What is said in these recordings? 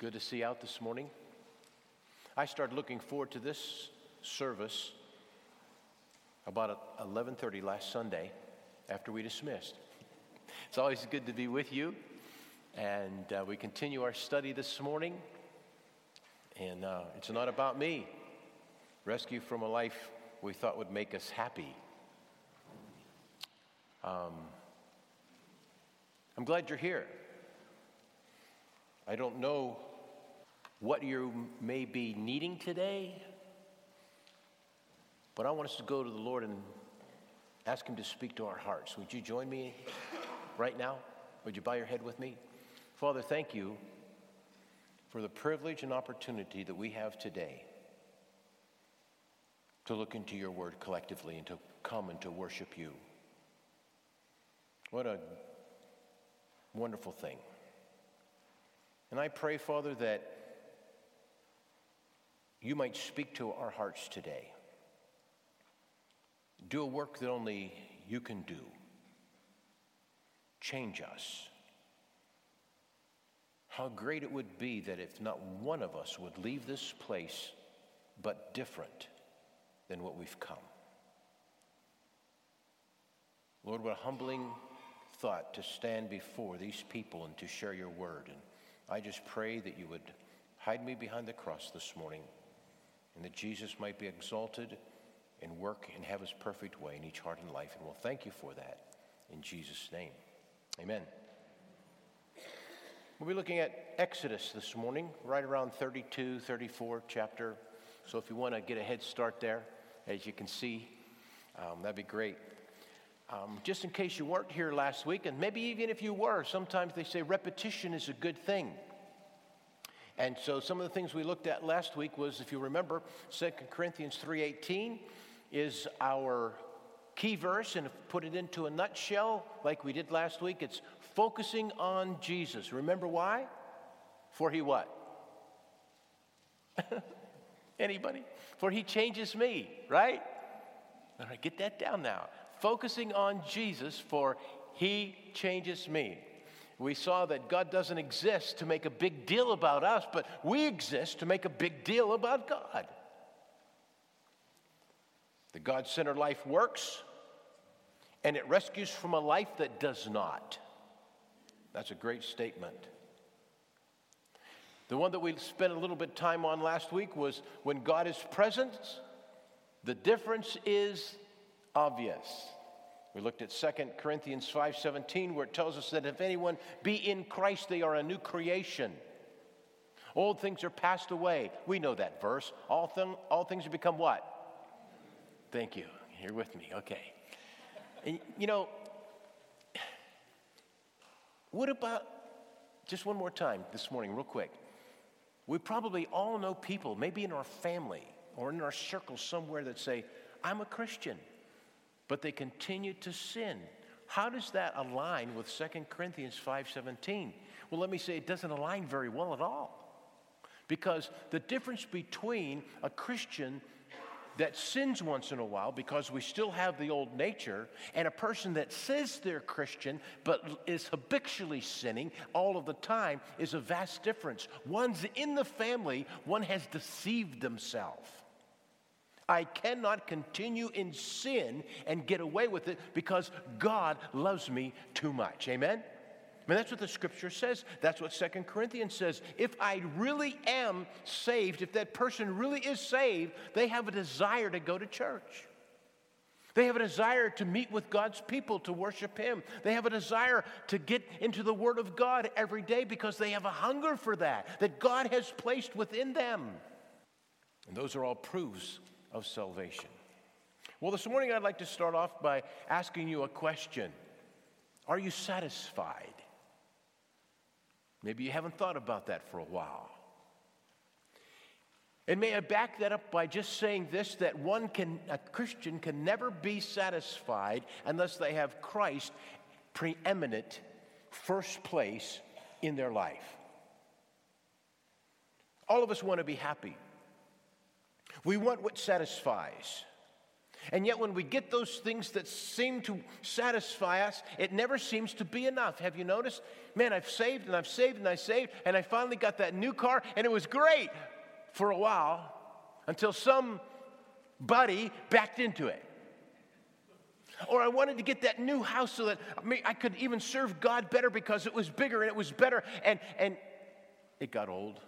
Good to see you out this morning. I started looking forward to this service about 11:30 last Sunday after we dismissed. It's always good to be with you, and uh, we continue our study this morning. And uh, it's not about me. Rescue from a life we thought would make us happy. Um, I'm glad you're here. I don't know what you may be needing today, but I want us to go to the Lord and ask Him to speak to our hearts. Would you join me right now? Would you bow your head with me? Father, thank you for the privilege and opportunity that we have today to look into your word collectively and to come and to worship you. What a wonderful thing. And I pray, Father, that you might speak to our hearts today. Do a work that only you can do. Change us. How great it would be that if not one of us would leave this place but different than what we've come. Lord, what a humbling thought to stand before these people and to share your word. And I just pray that you would hide me behind the cross this morning and that Jesus might be exalted and work and have his perfect way in each heart and life. And we'll thank you for that in Jesus' name. Amen. We'll be looking at Exodus this morning, right around 32, 34 chapter. So if you want to get a head start there, as you can see, um, that'd be great. Um, just in case you weren't here last week, and maybe even if you were, sometimes they say repetition is a good thing. And so some of the things we looked at last week was, if you remember, 2 Corinthians 3.18 is our key verse, and put it into a nutshell, like we did last week, it's focusing on Jesus. Remember why? For he what? Anybody? For he changes me, right? All right, get that down now. Focusing on Jesus, for he changes me. We saw that God doesn't exist to make a big deal about us, but we exist to make a big deal about God. The God centered life works, and it rescues from a life that does not. That's a great statement. The one that we spent a little bit time on last week was when God is present, the difference is obvious. We looked at 2 Corinthians 5:17 where it tells us that if anyone be in Christ they are a new creation. Old things are passed away. We know that verse. All, th- all things have become what? Thank you. You're with me. Okay. And, you know, what about just one more time this morning, real quick? We probably all know people, maybe in our family or in our circle somewhere, that say, I'm a Christian but they continue to sin. How does that align with 2 Corinthians 5:17? Well, let me say it doesn't align very well at all. Because the difference between a Christian that sins once in a while because we still have the old nature, and a person that says they're Christian but is habitually sinning all of the time is a vast difference. One's in the family, one has deceived themselves. I cannot continue in sin and get away with it because God loves me too much. Amen? I mean, that's what the scripture says. That's what Second Corinthians says. If I really am saved, if that person really is saved, they have a desire to go to church. They have a desire to meet with God's people, to worship Him. They have a desire to get into the Word of God every day because they have a hunger for that, that God has placed within them. And those are all proofs of salvation. Well, this morning I'd like to start off by asking you a question Are you satisfied? Maybe you haven't thought about that for a while. And may I back that up by just saying this that one can, a Christian can never be satisfied unless they have Christ preeminent, first place in their life. All of us want to be happy. We want what satisfies. And yet, when we get those things that seem to satisfy us, it never seems to be enough. Have you noticed? Man, I've saved and I've saved and I saved, and I finally got that new car, and it was great for a while until some buddy backed into it. Or I wanted to get that new house so that I could even serve God better because it was bigger and it was better, and, and it got old.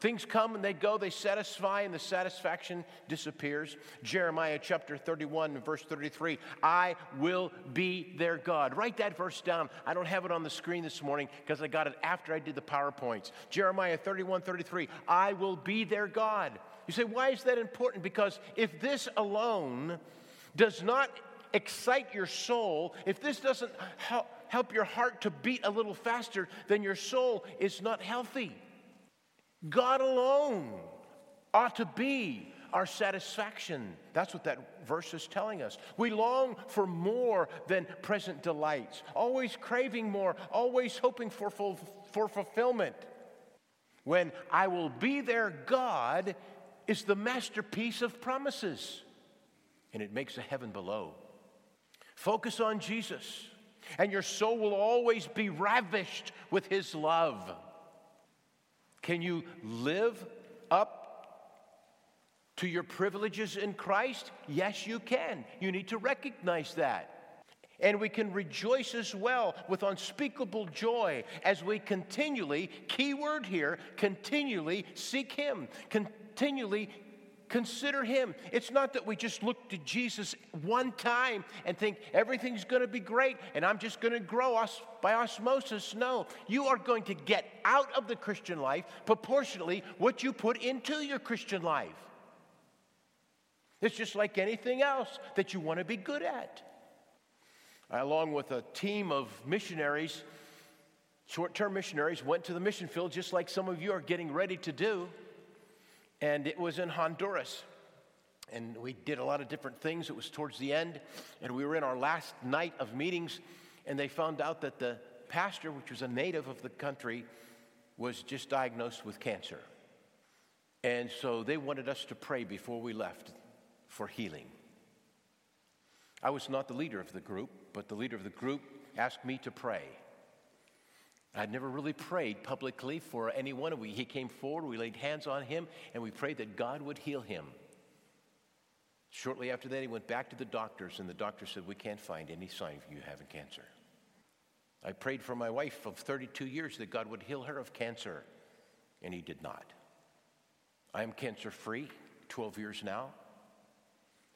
Things come and they go, they satisfy, and the satisfaction disappears. Jeremiah chapter 31, verse 33 I will be their God. Write that verse down. I don't have it on the screen this morning because I got it after I did the PowerPoints. Jeremiah 31, 33 I will be their God. You say, why is that important? Because if this alone does not excite your soul, if this doesn't help, help your heart to beat a little faster, then your soul is not healthy. God alone ought to be our satisfaction. That's what that verse is telling us. We long for more than present delights, always craving more, always hoping for, for fulfillment. When I will be their, God is the masterpiece of promises, and it makes a heaven below. Focus on Jesus, and your soul will always be ravished with his love. Can you live up to your privileges in Christ? Yes, you can. You need to recognize that. And we can rejoice as well with unspeakable joy as we continually, keyword here, continually seek Him, continually Consider him. It's not that we just look to Jesus one time and think everything's going to be great and I'm just going to grow by osmosis. No, you are going to get out of the Christian life proportionately what you put into your Christian life. It's just like anything else that you want to be good at. I, along with a team of missionaries, short term missionaries, went to the mission field just like some of you are getting ready to do and it was in Honduras. And we did a lot of different things. It was towards the end, and we were in our last night of meetings, and they found out that the pastor, which was a native of the country, was just diagnosed with cancer. And so they wanted us to pray before we left for healing. I was not the leader of the group, but the leader of the group asked me to pray. I'd never really prayed publicly for anyone. We, he came forward, we laid hands on him, and we prayed that God would heal him. Shortly after that, he went back to the doctors, and the doctor said, We can't find any sign of you having cancer. I prayed for my wife of 32 years that God would heal her of cancer, and he did not. I am cancer free, 12 years now.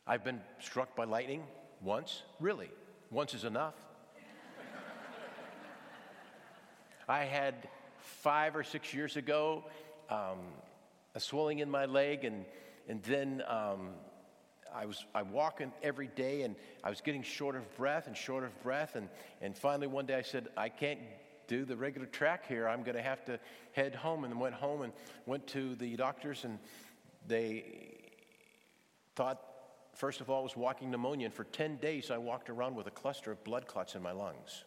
I've been struck by lightning once, really. Once is enough. I had five or six years ago um, a swelling in my leg, and, and then um, I was I walking every day, and I was getting short of breath and short of breath, and, and finally one day I said, I can't do the regular track here. I'm going to have to head home, and went home and went to the doctors, and they thought first of all, I was walking pneumonia, and for 10 days I walked around with a cluster of blood clots in my lungs.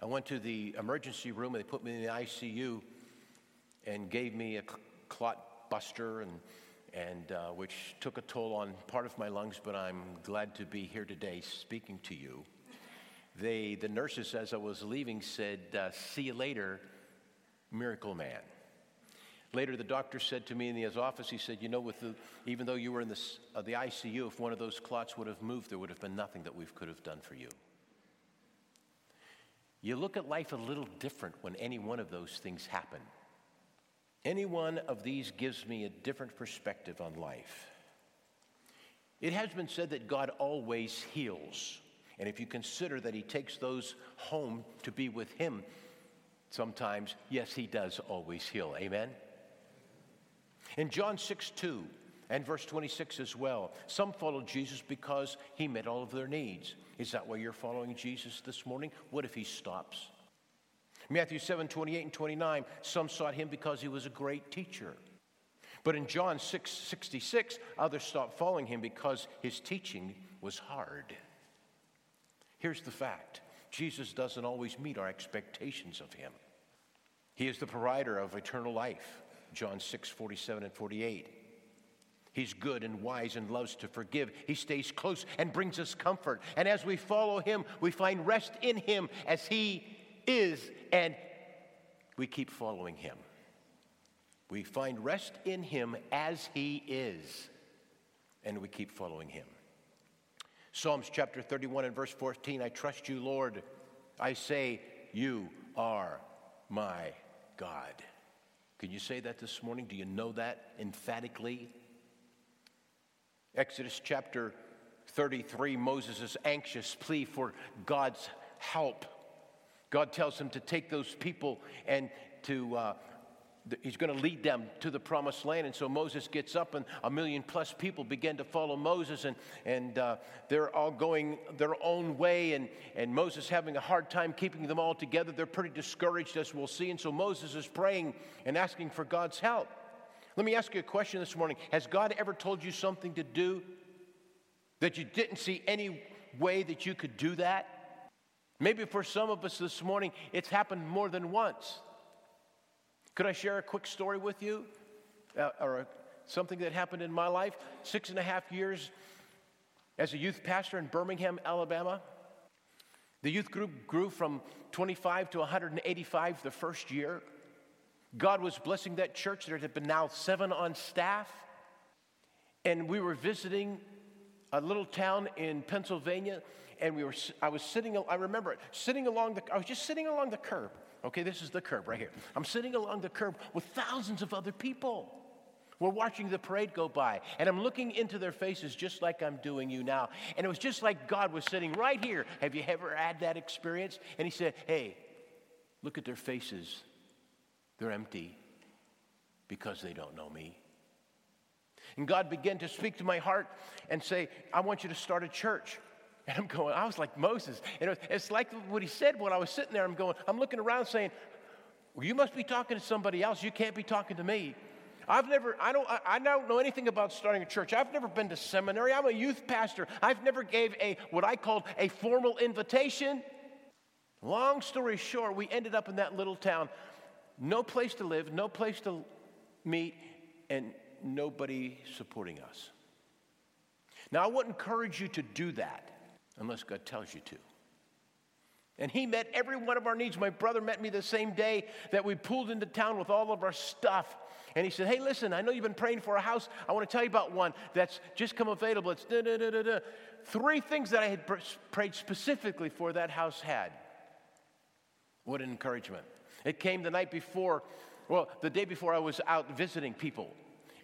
I went to the emergency room and they put me in the ICU and gave me a clot buster and and uh, which took a toll on part of my lungs, but I'm glad to be here today speaking to you. They, the nurses, as I was leaving, said, uh, "See you later, miracle man." Later, the doctor said to me in his office, he said, "You know, with the, even though you were in the, uh, the ICU, if one of those clots would have moved, there would have been nothing that we could have done for you." You look at life a little different when any one of those things happen. Any one of these gives me a different perspective on life. It has been said that God always heals. And if you consider that He takes those home to be with Him, sometimes, yes, He does always heal. Amen? In John 6 2 and verse 26 as well, some followed Jesus because He met all of their needs. Is that why you're following Jesus this morning? What if he stops? Matthew 7 28 and 29, some sought him because he was a great teacher. But in John 6 66, others stopped following him because his teaching was hard. Here's the fact Jesus doesn't always meet our expectations of him. He is the provider of eternal life, John 6 47 and 48. He's good and wise and loves to forgive. He stays close and brings us comfort. And as we follow him, we find rest in him as he is, and we keep following him. We find rest in him as he is, and we keep following him. Psalms chapter 31 and verse 14 I trust you, Lord. I say, You are my God. Can you say that this morning? Do you know that emphatically? Exodus chapter 33, Moses' anxious plea for God's help. God tells him to take those people and to uh, he's going to lead them to the promised land. And so Moses gets up, and a million plus people begin to follow Moses, and, and uh, they're all going their own way. And, and Moses having a hard time keeping them all together. They're pretty discouraged, as we'll see. And so Moses is praying and asking for God's help. Let me ask you a question this morning Has God ever told you something to do that you didn't see any way that you could do that? Maybe for some of us this morning, it's happened more than once. Could I share a quick story with you? Uh, or a, something that happened in my life? Six and a half years as a youth pastor in Birmingham, Alabama. The youth group grew from 25 to 185 the first year. God was blessing that church. There had been now seven on staff. And we were visiting a little town in Pennsylvania, and we were, I was sitting, I remember it, sitting along the, I was just sitting along the curb. Okay, this is the curb right here. I'm sitting along the curb with thousands of other people. We're watching the parade go by, and I'm looking into their faces just like I'm doing you now. And it was just like God was sitting right here. Have you ever had that experience? And He said, Hey, look at their faces. They're empty because they don't know me. And God began to speak to my heart and say, I want you to start a church. And I'm going, I was like Moses. And it's like what he said when I was sitting there. I'm going, I'm looking around saying, well, you must be talking to somebody else. You can't be talking to me. I've never, I don't, I don't know anything about starting a church. I've never been to seminary. I'm a youth pastor. I've never gave a, what I called a formal invitation. Long story short, we ended up in that little town. No place to live, no place to meet, and nobody supporting us. Now, I would encourage you to do that unless God tells you to. And he met every one of our needs. My brother met me the same day that we pulled into town with all of our stuff. And he said, Hey, listen, I know you've been praying for a house. I want to tell you about one that's just come available. It's da da da da da. Three things that I had prayed specifically for that house had. What an encouragement. It came the night before, well, the day before I was out visiting people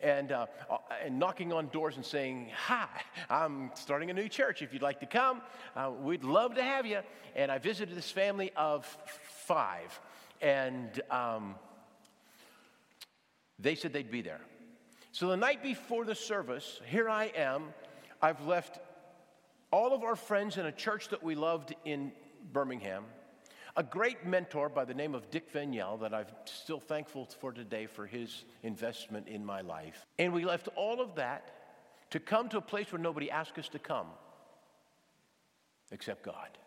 and, uh, uh, and knocking on doors and saying, Hi, I'm starting a new church. If you'd like to come, uh, we'd love to have you. And I visited this family of five, and um, they said they'd be there. So the night before the service, here I am. I've left all of our friends in a church that we loved in Birmingham a great mentor by the name of Dick Vignell that I'm still thankful for today for his investment in my life. And we left all of that to come to a place where nobody asked us to come except God.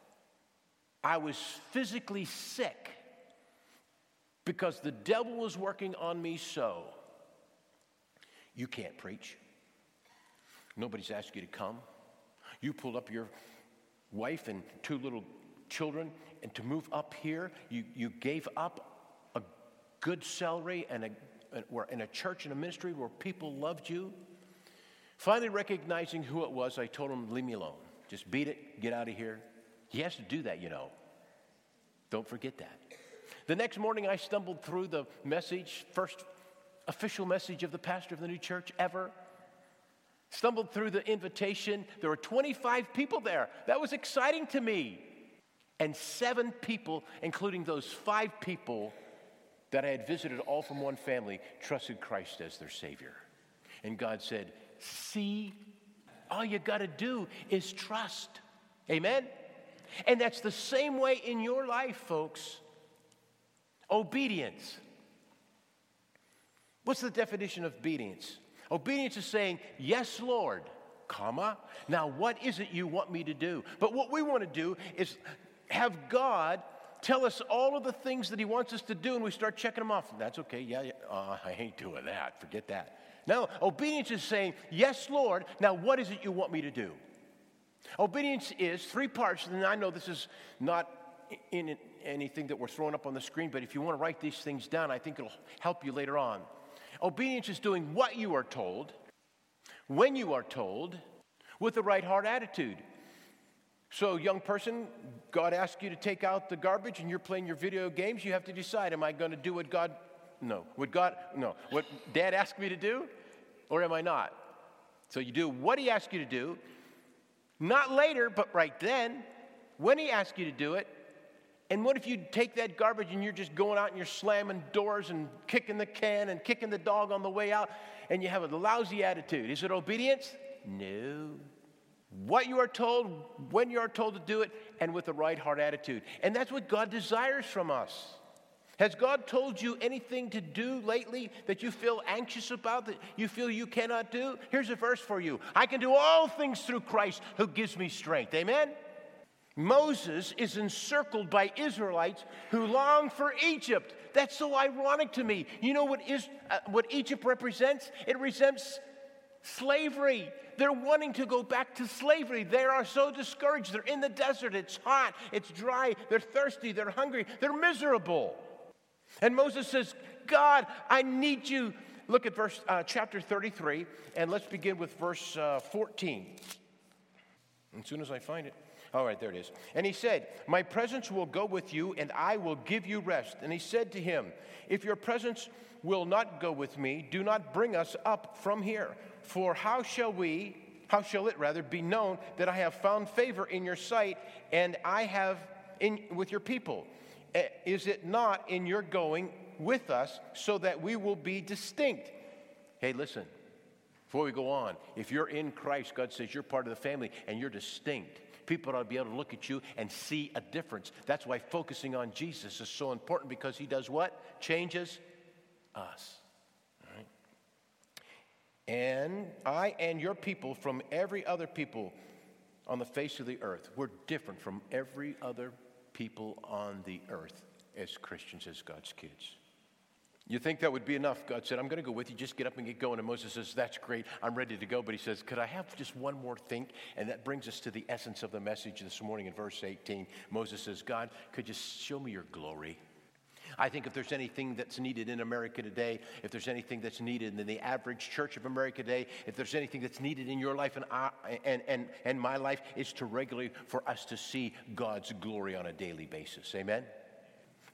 I was physically sick because the devil was working on me so. You can't preach. Nobody's asked you to come. You pulled up your wife and two little children and to move up here, you, you gave up a good salary and a, uh, a, in a church and a ministry where people loved you. Finally, recognizing who it was, I told him, Leave me alone. Just beat it, get out of here. He has to do that, you know. Don't forget that. The next morning, I stumbled through the message, first official message of the pastor of the new church ever. Stumbled through the invitation. There were 25 people there. That was exciting to me. And seven people, including those five people that I had visited, all from one family, trusted Christ as their Savior. And God said, See, all you got to do is trust. Amen? And that's the same way in your life, folks. Obedience. What's the definition of obedience? Obedience is saying, Yes, Lord, comma. Now, what is it you want me to do? But what we want to do is have God tell us all of the things that He wants us to do, and we start checking them off. That's okay. Yeah, yeah. Uh, I ain't doing that. Forget that. Now, obedience is saying, Yes, Lord, now what is it you want me to do? Obedience is three parts, and I know this is not in anything that we're throwing up on the screen, but if you want to write these things down, I think it'll help you later on. Obedience is doing what you are told, when you are told, with the right heart attitude. So, young person, God asks you to take out the garbage and you're playing your video games, you have to decide am I going to do what God no. Would God no. What dad asked me to do or am I not? So you do what he asked you to do, not later, but right then, when he asked you to do it. And what if you take that garbage and you're just going out and you're slamming doors and kicking the can and kicking the dog on the way out and you have a lousy attitude? Is it obedience? No. What you are told, when you are told to do it, and with the right heart attitude. And that's what God desires from us. Has God told you anything to do lately that you feel anxious about, that you feel you cannot do? Here's a verse for you I can do all things through Christ who gives me strength. Amen? Moses is encircled by Israelites who long for Egypt. That's so ironic to me. You know what, is, uh, what Egypt represents? It represents slavery. They're wanting to go back to slavery. They are so discouraged. They're in the desert. It's hot, it's dry, they're thirsty, they're hungry, they're miserable. And Moses says, God, I need you. Look at verse uh, chapter 33, and let's begin with verse uh, 14. As soon as I find it. All right, there it is. And he said, My presence will go with you, and I will give you rest. And he said to him, If your presence will not go with me, do not bring us up from here. For how shall we, how shall it rather, be known that I have found favor in your sight, and I have in with your people? Eh, is it not in your going with us so that we will be distinct? Hey, listen, before we go on, if you're in Christ, God says you're part of the family and you're distinct. People ought to be able to look at you and see a difference. That's why focusing on Jesus is so important because he does what? Changes us. And I and your people from every other people on the face of the earth. We're different from every other people on the earth as Christians, as God's kids. You think that would be enough? God said, I'm going to go with you. Just get up and get going. And Moses says, That's great. I'm ready to go. But he says, Could I have just one more thing? And that brings us to the essence of the message this morning in verse 18. Moses says, God, could you show me your glory? I think if there's anything that's needed in America today, if there's anything that's needed in the average church of America today, if there's anything that's needed in your life and, I, and, and, and my life, it's to regularly for us to see God's glory on a daily basis. Amen?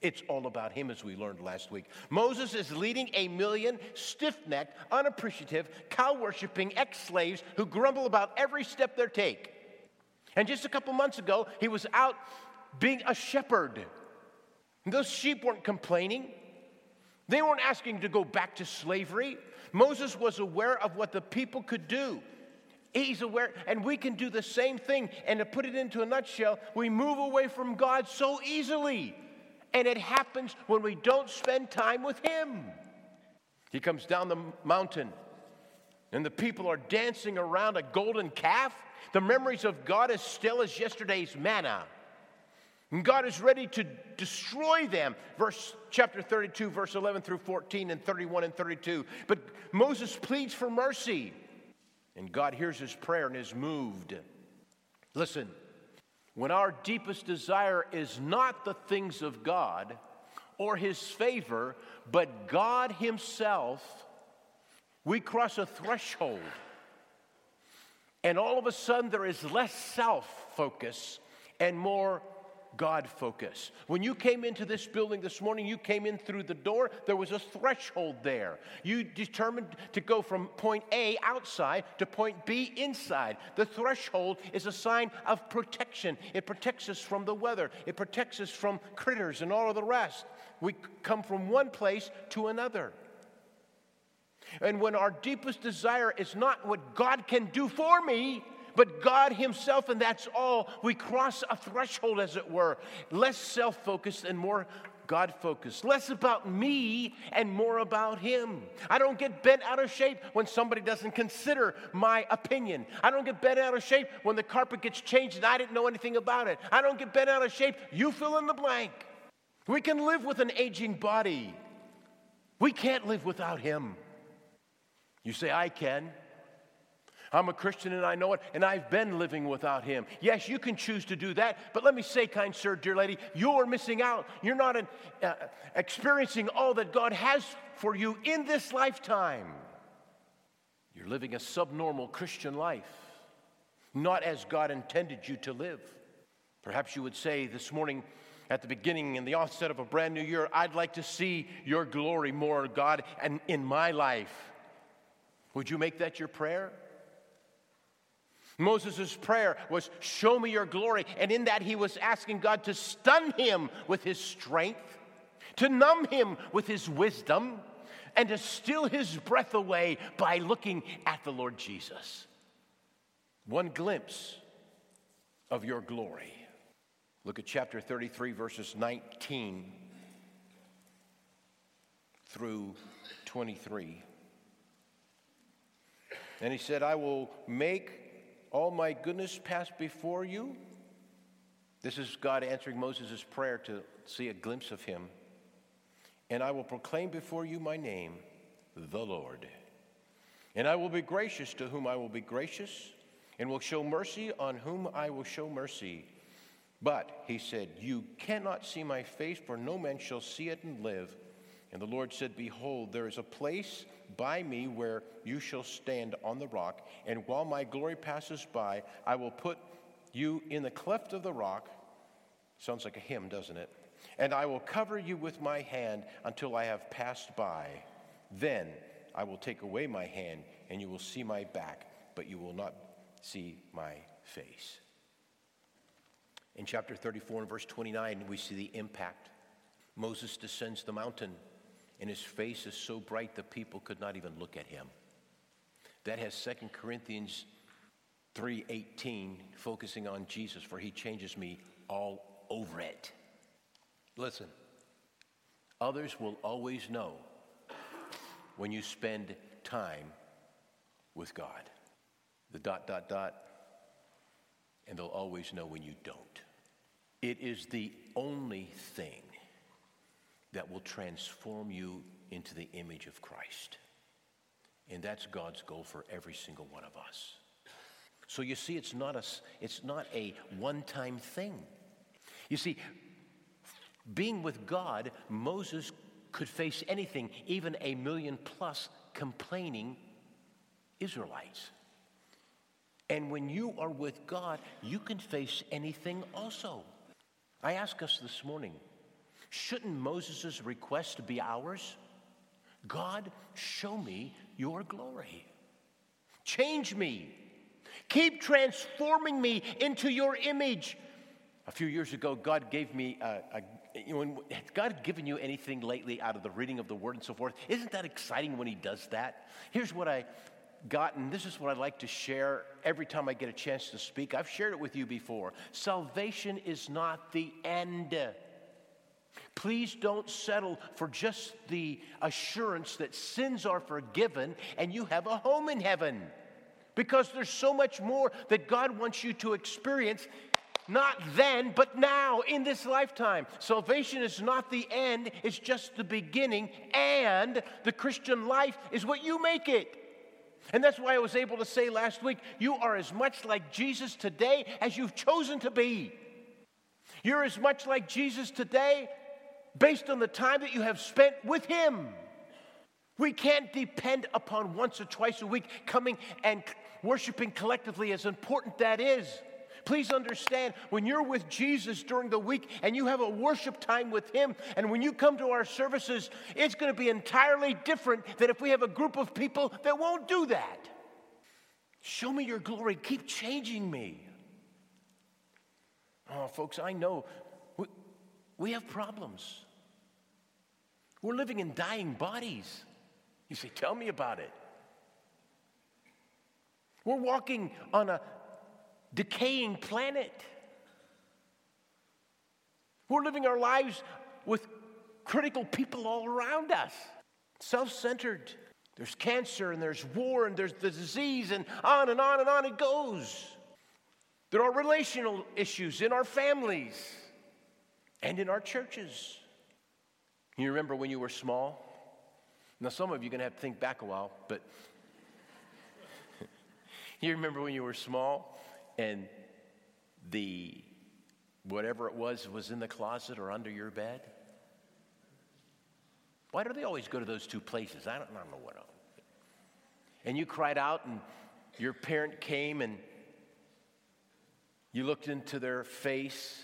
It's all about him, as we learned last week. Moses is leading a million stiff necked, unappreciative, cow worshiping ex slaves who grumble about every step they take. And just a couple months ago, he was out being a shepherd. Those sheep weren't complaining, they weren't asking to go back to slavery. Moses was aware of what the people could do. He's aware, and we can do the same thing. And to put it into a nutshell, we move away from God so easily. And it happens when we don't spend time with Him. He comes down the mountain, and the people are dancing around a golden calf. The memories of God as still as yesterday's manna. And God is ready to destroy them. Verse chapter 32, verse 11 through 14, and 31 and 32. But Moses pleads for mercy, and God hears his prayer and is moved. Listen, when our deepest desire is not the things of God or his favor, but God himself, we cross a threshold. And all of a sudden, there is less self focus and more God focus. When you came into this building this morning, you came in through the door, there was a threshold there. You determined to go from point A outside to point B inside. The threshold is a sign of protection. It protects us from the weather, it protects us from critters and all of the rest. We come from one place to another. And when our deepest desire is not what God can do for me, but God Himself, and that's all. We cross a threshold, as it were, less self focused and more God focused, less about me and more about Him. I don't get bent out of shape when somebody doesn't consider my opinion. I don't get bent out of shape when the carpet gets changed and I didn't know anything about it. I don't get bent out of shape. You fill in the blank. We can live with an aging body, we can't live without Him. You say, I can. I'm a Christian and I know it, and I've been living without Him. Yes, you can choose to do that, but let me say, kind sir, dear lady, you're missing out. You're not an, uh, experiencing all that God has for you in this lifetime. You're living a subnormal Christian life, not as God intended you to live. Perhaps you would say this morning, at the beginning and the offset of a brand new year, I'd like to see your glory more, God, and in my life. Would you make that your prayer? Moses' prayer was, Show me your glory. And in that, he was asking God to stun him with his strength, to numb him with his wisdom, and to steal his breath away by looking at the Lord Jesus. One glimpse of your glory. Look at chapter 33, verses 19 through 23. And he said, I will make all my goodness pass before you. This is God answering Moses' prayer to see a glimpse of him. And I will proclaim before you my name, the Lord. And I will be gracious to whom I will be gracious, and will show mercy on whom I will show mercy. But he said, You cannot see my face, for no man shall see it and live. And the Lord said, Behold, there is a place by me where you shall stand on the rock, and while my glory passes by, I will put you in the cleft of the rock. Sounds like a hymn, doesn't it? And I will cover you with my hand until I have passed by. Then I will take away my hand, and you will see my back, but you will not see my face. In chapter 34 and verse 29, we see the impact. Moses descends the mountain, and his face is so bright the people could not even look at him. That has 2 Corinthians 3:18 focusing on Jesus for he changes me all over it. Listen. Others will always know when you spend time with God. The dot dot dot and they'll always know when you don't. It is the only thing that will transform you into the image of Christ. And that's God's goal for every single one of us. So you see, it's not a, it's not a one time thing. You see, being with God, Moses could face anything, even a million plus complaining Israelites. And when you are with God, you can face anything also. I ask us this morning shouldn't Moses' request be ours? God, show me your glory. Change me. Keep transforming me into your image. A few years ago, God gave me a, a you know, has God given you anything lately out of the reading of the Word and so forth? Isn't that exciting when He does that? Here's what I got, and this is what I like to share every time I get a chance to speak. I've shared it with you before. Salvation is not the end. Please don't settle for just the assurance that sins are forgiven and you have a home in heaven. Because there's so much more that God wants you to experience, not then, but now in this lifetime. Salvation is not the end, it's just the beginning, and the Christian life is what you make it. And that's why I was able to say last week you are as much like Jesus today as you've chosen to be. You're as much like Jesus today based on the time that you have spent with Him. We can't depend upon once or twice a week coming and worshiping collectively, as important that is. Please understand when you're with Jesus during the week and you have a worship time with Him, and when you come to our services, it's going to be entirely different than if we have a group of people that won't do that. Show me your glory. Keep changing me. Oh, folks, I know we, have problems. We're living in dying bodies. You say, Tell me about it. We're walking on a decaying planet. We're living our lives with critical people all around us, self centered. There's cancer and there's war and there's the disease and on and on and on it goes. There are relational issues in our families and in our churches. You remember when you were small? Now, some of you are going to have to think back a while, but You remember when you were small and the whatever it was was in the closet or under your bed? Why do they always go to those two places? I don't, I don't know what. And you cried out, and your parent came and you looked into their face,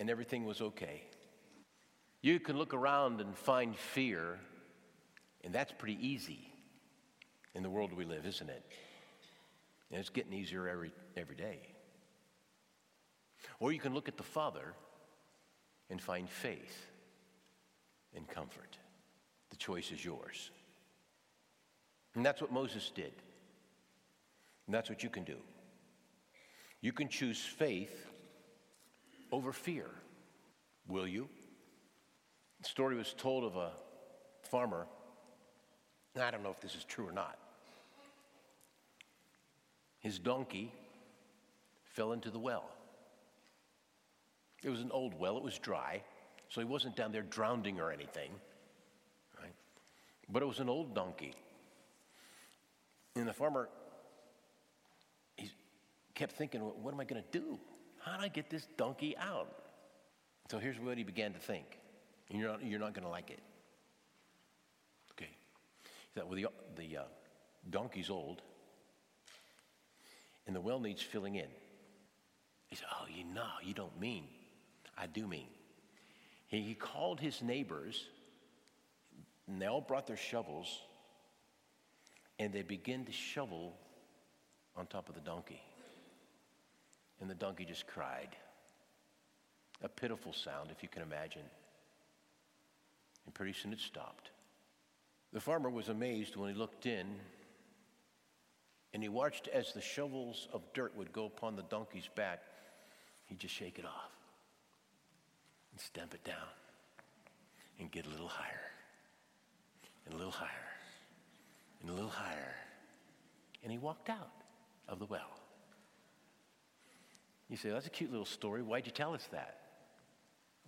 and everything was okay. You can look around and find fear, and that's pretty easy in the world we live, isn't it? And it's getting easier every, every day. Or you can look at the Father and find faith and comfort. The choice is yours. And that's what Moses did. And that's what you can do. You can choose faith over fear. Will you? The story was told of a farmer. I don't know if this is true or not. His donkey fell into the well. It was an old well, it was dry, so he wasn't down there drowning or anything. Right? But it was an old donkey. And the farmer he kept thinking, what am I going to do? How do I get this donkey out? So here's what he began to think. And you're not, you're not going to like it. Okay. He thought, well, the, the uh, donkey's old, and the well needs filling in. He said, oh, you know, you don't mean. I do mean. He, he called his neighbors, and they all brought their shovels, and they began to shovel on top of the donkey. And the donkey just cried. A pitiful sound, if you can imagine. And pretty soon it stopped. The farmer was amazed when he looked in and he watched as the shovels of dirt would go upon the donkey's back. He'd just shake it off and stamp it down and get a little higher and a little higher and a little higher. And he walked out of the well. You say, that's a cute little story. Why'd you tell us that?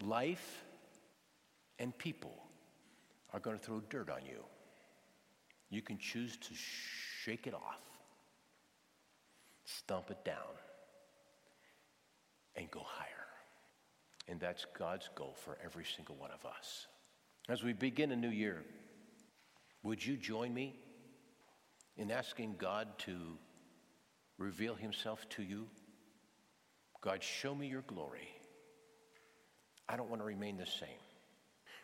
Life and people are going to throw dirt on you. You can choose to shake it off, stomp it down, and go higher. And that's God's goal for every single one of us. As we begin a new year, would you join me in asking God to reveal himself to you? God, show me your glory. I don't want to remain the same.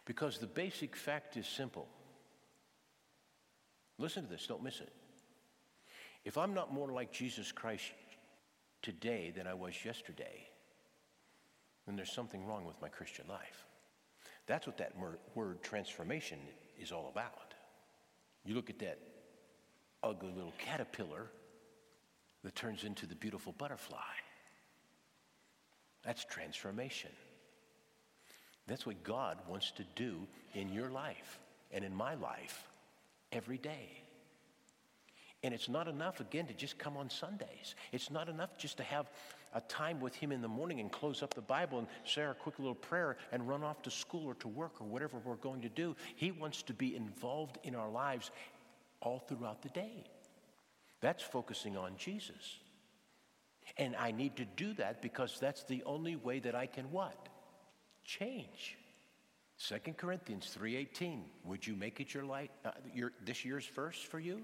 Because the basic fact is simple. Listen to this, don't miss it. If I'm not more like Jesus Christ today than I was yesterday, then there's something wrong with my Christian life. That's what that word transformation is all about. You look at that ugly little caterpillar that turns into the beautiful butterfly. That's transformation. That's what God wants to do in your life and in my life every day. And it's not enough, again, to just come on Sundays. It's not enough just to have a time with Him in the morning and close up the Bible and say our quick little prayer and run off to school or to work or whatever we're going to do. He wants to be involved in our lives all throughout the day. That's focusing on Jesus. And I need to do that because that's the only way that I can what? Change. 2 Corinthians 3:18. Would you make it your light uh, your, this year's verse for you?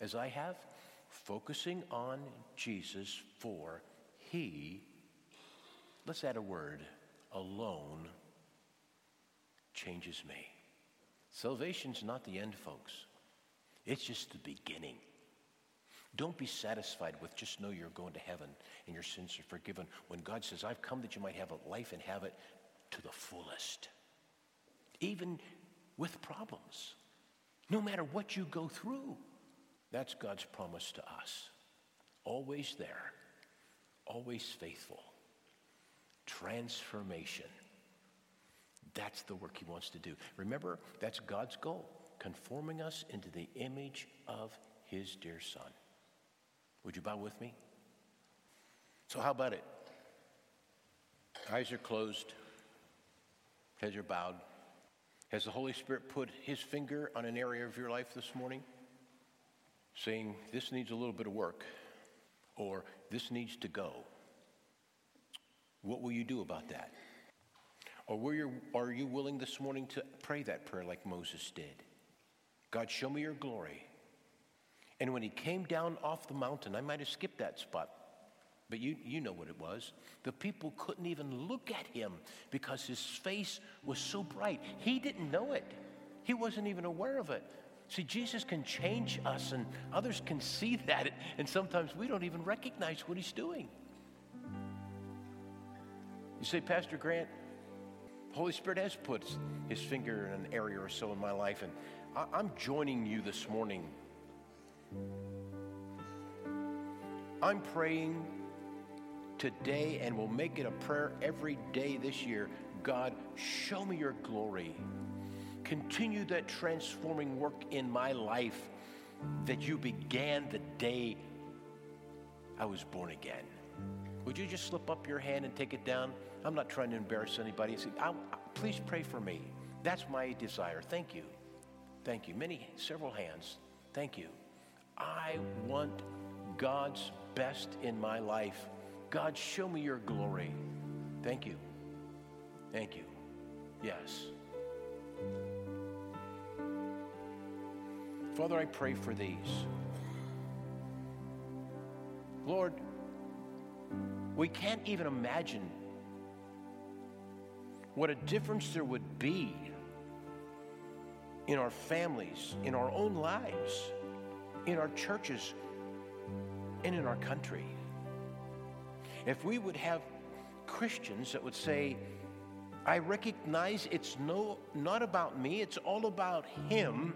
As I have, focusing on Jesus for he let's add a word, alone changes me. Salvation's not the end, folks. It's just the beginning. Don't be satisfied with just know you're going to heaven and your sins are forgiven when God says, I've come that you might have a life and have it to the fullest. Even with problems. No matter what you go through, that's God's promise to us. Always there, always faithful. Transformation. That's the work He wants to do. Remember, that's God's goal, conforming us into the image of His dear Son. Would you bow with me? So, how about it? Eyes are closed, heads are bowed. Has the Holy Spirit put his finger on an area of your life this morning? saying, This needs a little bit of work, or this needs to go, what will you do about that? Or you, are you willing this morning to pray that prayer like Moses did? God, show me your glory. And when he came down off the mountain, I might have skipped that spot, but you, you know what it was. The people couldn't even look at him because his face was so bright. He didn't know it, he wasn't even aware of it. See, Jesus can change us, and others can see that, and sometimes we don't even recognize what he's doing. You say, Pastor Grant, Holy Spirit has put his finger in an area or so in my life, and I'm joining you this morning. I'm praying today and will make it a prayer every day this year. God, show me your glory. Continue that transforming work in my life that you began the day I was born again. Would you just slip up your hand and take it down? I'm not trying to embarrass anybody. Say, please pray for me. That's my desire. Thank you. Thank you. Many, several hands. Thank you. I want God's best in my life. God, show me your glory. Thank you. Thank you. Yes. Father, I pray for these. Lord, we can't even imagine what a difference there would be in our families, in our own lives, in our churches, and in our country. If we would have Christians that would say, I recognize it's no, not about me, it's all about Him,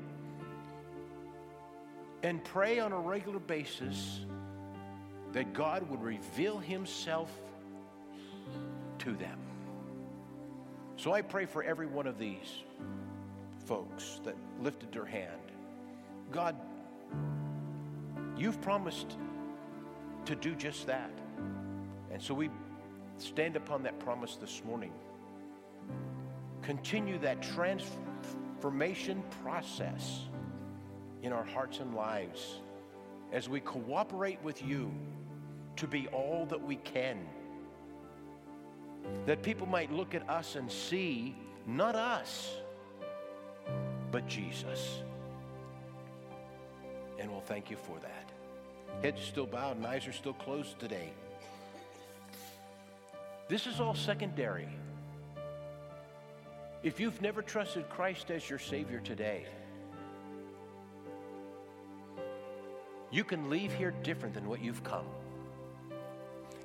and pray on a regular basis that God would reveal Himself to them. So I pray for every one of these folks that lifted their hand. God, you've promised to do just that. And so we stand upon that promise this morning. Continue that transformation process in our hearts and lives as we cooperate with you to be all that we can. That people might look at us and see not us, but Jesus. And we'll thank you for that. Heads still bowed and eyes are still closed today. This is all secondary. If you've never trusted Christ as your Savior today, you can leave here different than what you've come.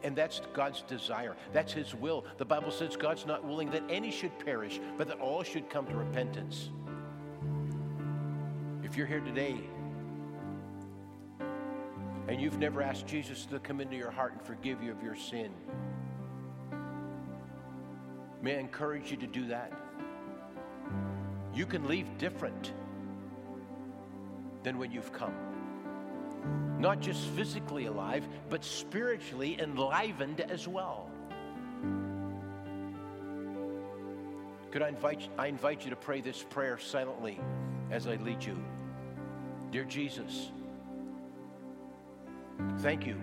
And that's God's desire. That's His will. The Bible says God's not willing that any should perish, but that all should come to repentance. If you're here today and you've never asked Jesus to come into your heart and forgive you of your sin, may I encourage you to do that? You can leave different than when you've come not just physically alive, but spiritually enlivened as well. Could I invite, I invite you to pray this prayer silently as I lead you? Dear Jesus, thank you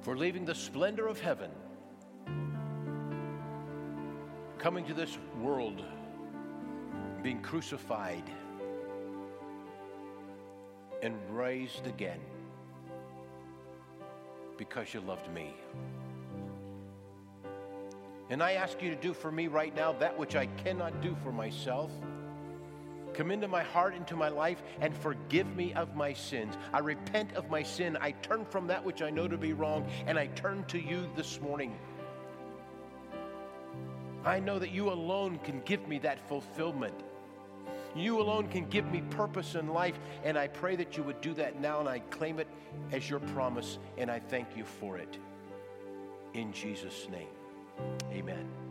for leaving the splendor of heaven, coming to this world, being crucified and raised again because you loved me. And I ask you to do for me right now that which I cannot do for myself. Come into my heart, into my life, and forgive me of my sins. I repent of my sin. I turn from that which I know to be wrong, and I turn to you this morning. I know that you alone can give me that fulfillment. You alone can give me purpose in life, and I pray that you would do that now, and I claim it as your promise, and I thank you for it. In Jesus' name, amen.